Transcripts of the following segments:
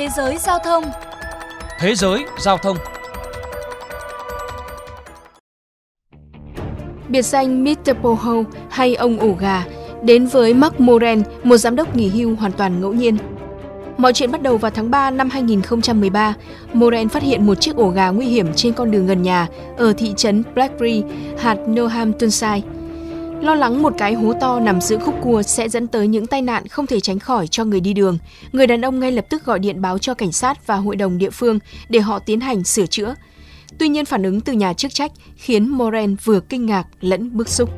Thế giới giao thông Thế giới giao thông Biệt danh Mr. Poho hay ông ổ gà đến với Mark Moren, một giám đốc nghỉ hưu hoàn toàn ngẫu nhiên. Mọi chuyện bắt đầu vào tháng 3 năm 2013. Moren phát hiện một chiếc ổ gà nguy hiểm trên con đường gần nhà ở thị trấn Blackberry, hạt Northamptonshire. Lo lắng một cái hố to nằm giữa khúc cua sẽ dẫn tới những tai nạn không thể tránh khỏi cho người đi đường. Người đàn ông ngay lập tức gọi điện báo cho cảnh sát và hội đồng địa phương để họ tiến hành sửa chữa. Tuy nhiên phản ứng từ nhà chức trách khiến Moren vừa kinh ngạc lẫn bức xúc.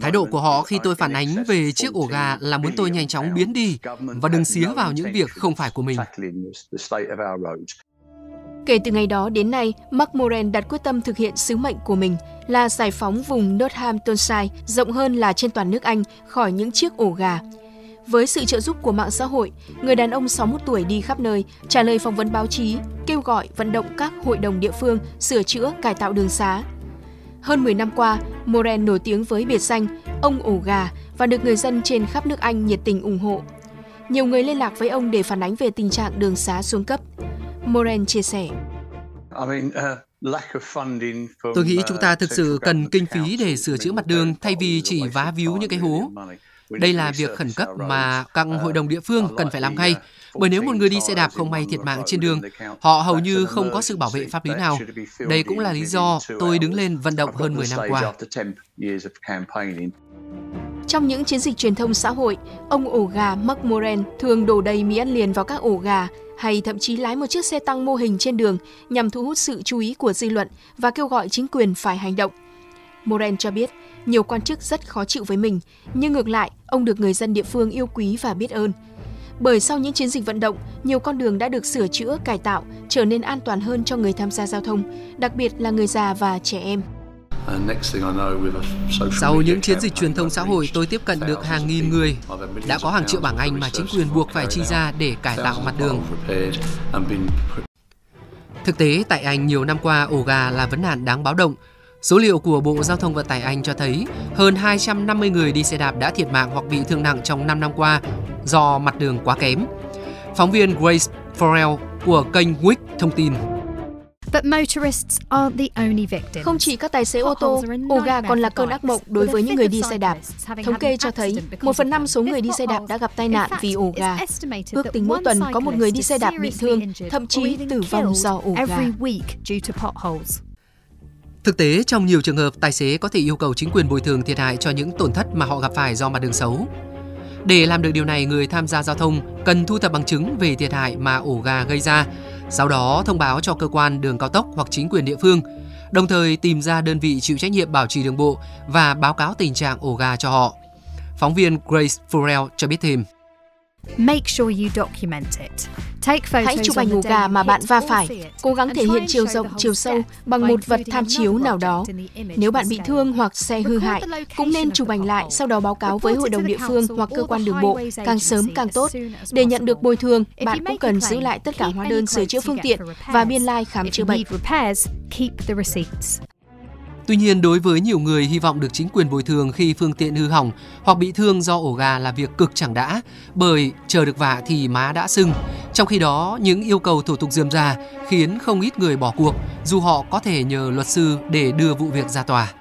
Thái độ của họ khi tôi phản ánh về chiếc ổ gà là muốn tôi nhanh chóng biến đi và đừng xía vào những việc không phải của mình. Kể từ ngày đó đến nay, Mark Moren đặt quyết tâm thực hiện sứ mệnh của mình là giải phóng vùng Northamptonshire rộng hơn là trên toàn nước Anh khỏi những chiếc ổ gà. Với sự trợ giúp của mạng xã hội, người đàn ông 61 tuổi đi khắp nơi, trả lời phỏng vấn báo chí, kêu gọi vận động các hội đồng địa phương sửa chữa, cải tạo đường xá. Hơn 10 năm qua, Moran nổi tiếng với biệt danh ông ổ gà và được người dân trên khắp nước Anh nhiệt tình ủng hộ. Nhiều người liên lạc với ông để phản ánh về tình trạng đường xá xuống cấp. Moren chia sẻ. Tôi nghĩ chúng ta thực sự cần kinh phí để sửa chữa mặt đường thay vì chỉ vá víu những cái hố. Đây là việc khẩn cấp mà các hội đồng địa phương cần phải làm ngay, bởi nếu một người đi xe đạp không may thiệt mạng trên đường, họ hầu như không có sự bảo vệ pháp lý nào. Đây cũng là lý do tôi đứng lên vận động hơn 10 năm qua. Trong những chiến dịch truyền thông xã hội, ông ổ gà Mark Moren thường đổ đầy mì ăn liền vào các ổ gà hay thậm chí lái một chiếc xe tăng mô hình trên đường nhằm thu hút sự chú ý của dư luận và kêu gọi chính quyền phải hành động. Moren cho biết, nhiều quan chức rất khó chịu với mình, nhưng ngược lại, ông được người dân địa phương yêu quý và biết ơn. Bởi sau những chiến dịch vận động, nhiều con đường đã được sửa chữa, cải tạo, trở nên an toàn hơn cho người tham gia giao thông, đặc biệt là người già và trẻ em. Sau những chiến dịch truyền thông xã hội, tôi tiếp cận được hàng nghìn người. Đã có hàng triệu bảng Anh mà chính quyền buộc phải chi ra để cải tạo mặt đường. Thực tế, tại Anh nhiều năm qua, ổ gà là vấn nạn đáng báo động. Số liệu của Bộ Giao thông Vận tải Anh cho thấy hơn 250 người đi xe đạp đã thiệt mạng hoặc bị thương nặng trong 5 năm qua do mặt đường quá kém. Phóng viên Grace Forel của kênh Wick thông tin. Không chỉ các tài xế ô tô, ổ gà còn là cơn ác mộng đối với những người đi xe đạp. Thống kê cho thấy, một phần năm số người đi xe đạp đã gặp tai nạn vì ổ gà. Ước tính mỗi tuần có một người đi xe đạp bị thương, thậm chí tử vong do ổ gà. Thực tế, trong nhiều trường hợp, tài xế có thể yêu cầu chính quyền bồi thường thiệt hại cho những tổn thất mà họ gặp phải do mặt đường xấu. Để làm được điều này, người tham gia giao thông cần thu thập bằng chứng về thiệt hại mà ổ gà gây ra, sau đó thông báo cho cơ quan đường cao tốc hoặc chính quyền địa phương, đồng thời tìm ra đơn vị chịu trách nhiệm bảo trì đường bộ và báo cáo tình trạng ổ gà cho họ. Phóng viên Grace Furrell cho biết thêm. Make sure you document it. Hãy chụp ảnh ổ gà mà bạn va phải, cố gắng thể hiện chiều rộng, chiều sâu bằng một vật tham chiếu nào đó. Nếu bạn bị thương hoặc xe hư hại, cũng nên chụp ảnh lại, sau đó báo cáo với hội đồng địa phương hoặc cơ quan đường bộ, càng sớm càng tốt. Để nhận được bồi thường, bạn cũng cần giữ lại tất cả hóa đơn sửa chữa phương tiện và biên lai khám chữa bệnh. Tuy nhiên, đối với nhiều người hy vọng được chính quyền bồi thường khi phương tiện hư hỏng hoặc bị thương do ổ gà là việc cực chẳng đã, bởi chờ được vạ thì má đã sưng. Trong khi đó, những yêu cầu thủ tục dườm già khiến không ít người bỏ cuộc, dù họ có thể nhờ luật sư để đưa vụ việc ra tòa.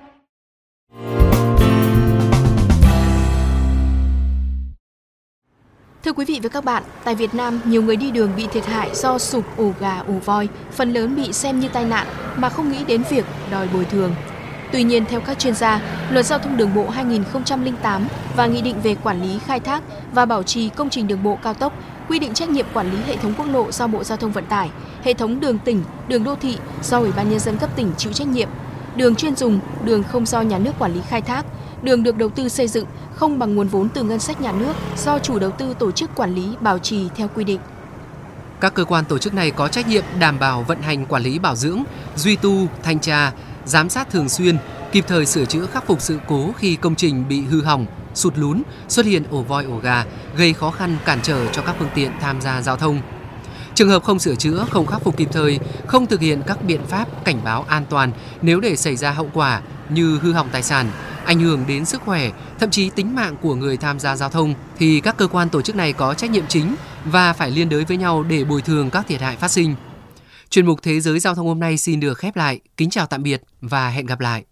Thưa quý vị và các bạn, tại Việt Nam, nhiều người đi đường bị thiệt hại do sụp ổ gà, ổ voi, phần lớn bị xem như tai nạn mà không nghĩ đến việc đòi bồi thường. Tuy nhiên, theo các chuyên gia, Luật Giao thông Đường bộ 2008 và Nghị định về quản lý khai thác và bảo trì công trình đường bộ cao tốc quy định trách nhiệm quản lý hệ thống quốc lộ do Bộ Giao thông Vận tải, hệ thống đường tỉnh, đường đô thị do Ủy ban nhân dân cấp tỉnh chịu trách nhiệm, đường chuyên dùng, đường không do nhà nước quản lý khai thác, đường được đầu tư xây dựng không bằng nguồn vốn từ ngân sách nhà nước do chủ đầu tư tổ chức quản lý bảo trì theo quy định. Các cơ quan tổ chức này có trách nhiệm đảm bảo vận hành quản lý bảo dưỡng, duy tu, thanh tra, giám sát thường xuyên, kịp thời sửa chữa khắc phục sự cố khi công trình bị hư hỏng, sụt lún, xuất hiện ổ voi ổ gà, gây khó khăn cản trở cho các phương tiện tham gia giao thông. Trường hợp không sửa chữa, không khắc phục kịp thời, không thực hiện các biện pháp cảnh báo an toàn nếu để xảy ra hậu quả như hư hỏng tài sản, ảnh hưởng đến sức khỏe, thậm chí tính mạng của người tham gia giao thông thì các cơ quan tổ chức này có trách nhiệm chính và phải liên đới với nhau để bồi thường các thiệt hại phát sinh. Chuyên mục Thế giới giao thông hôm nay xin được khép lại. Kính chào tạm biệt và hẹn gặp lại.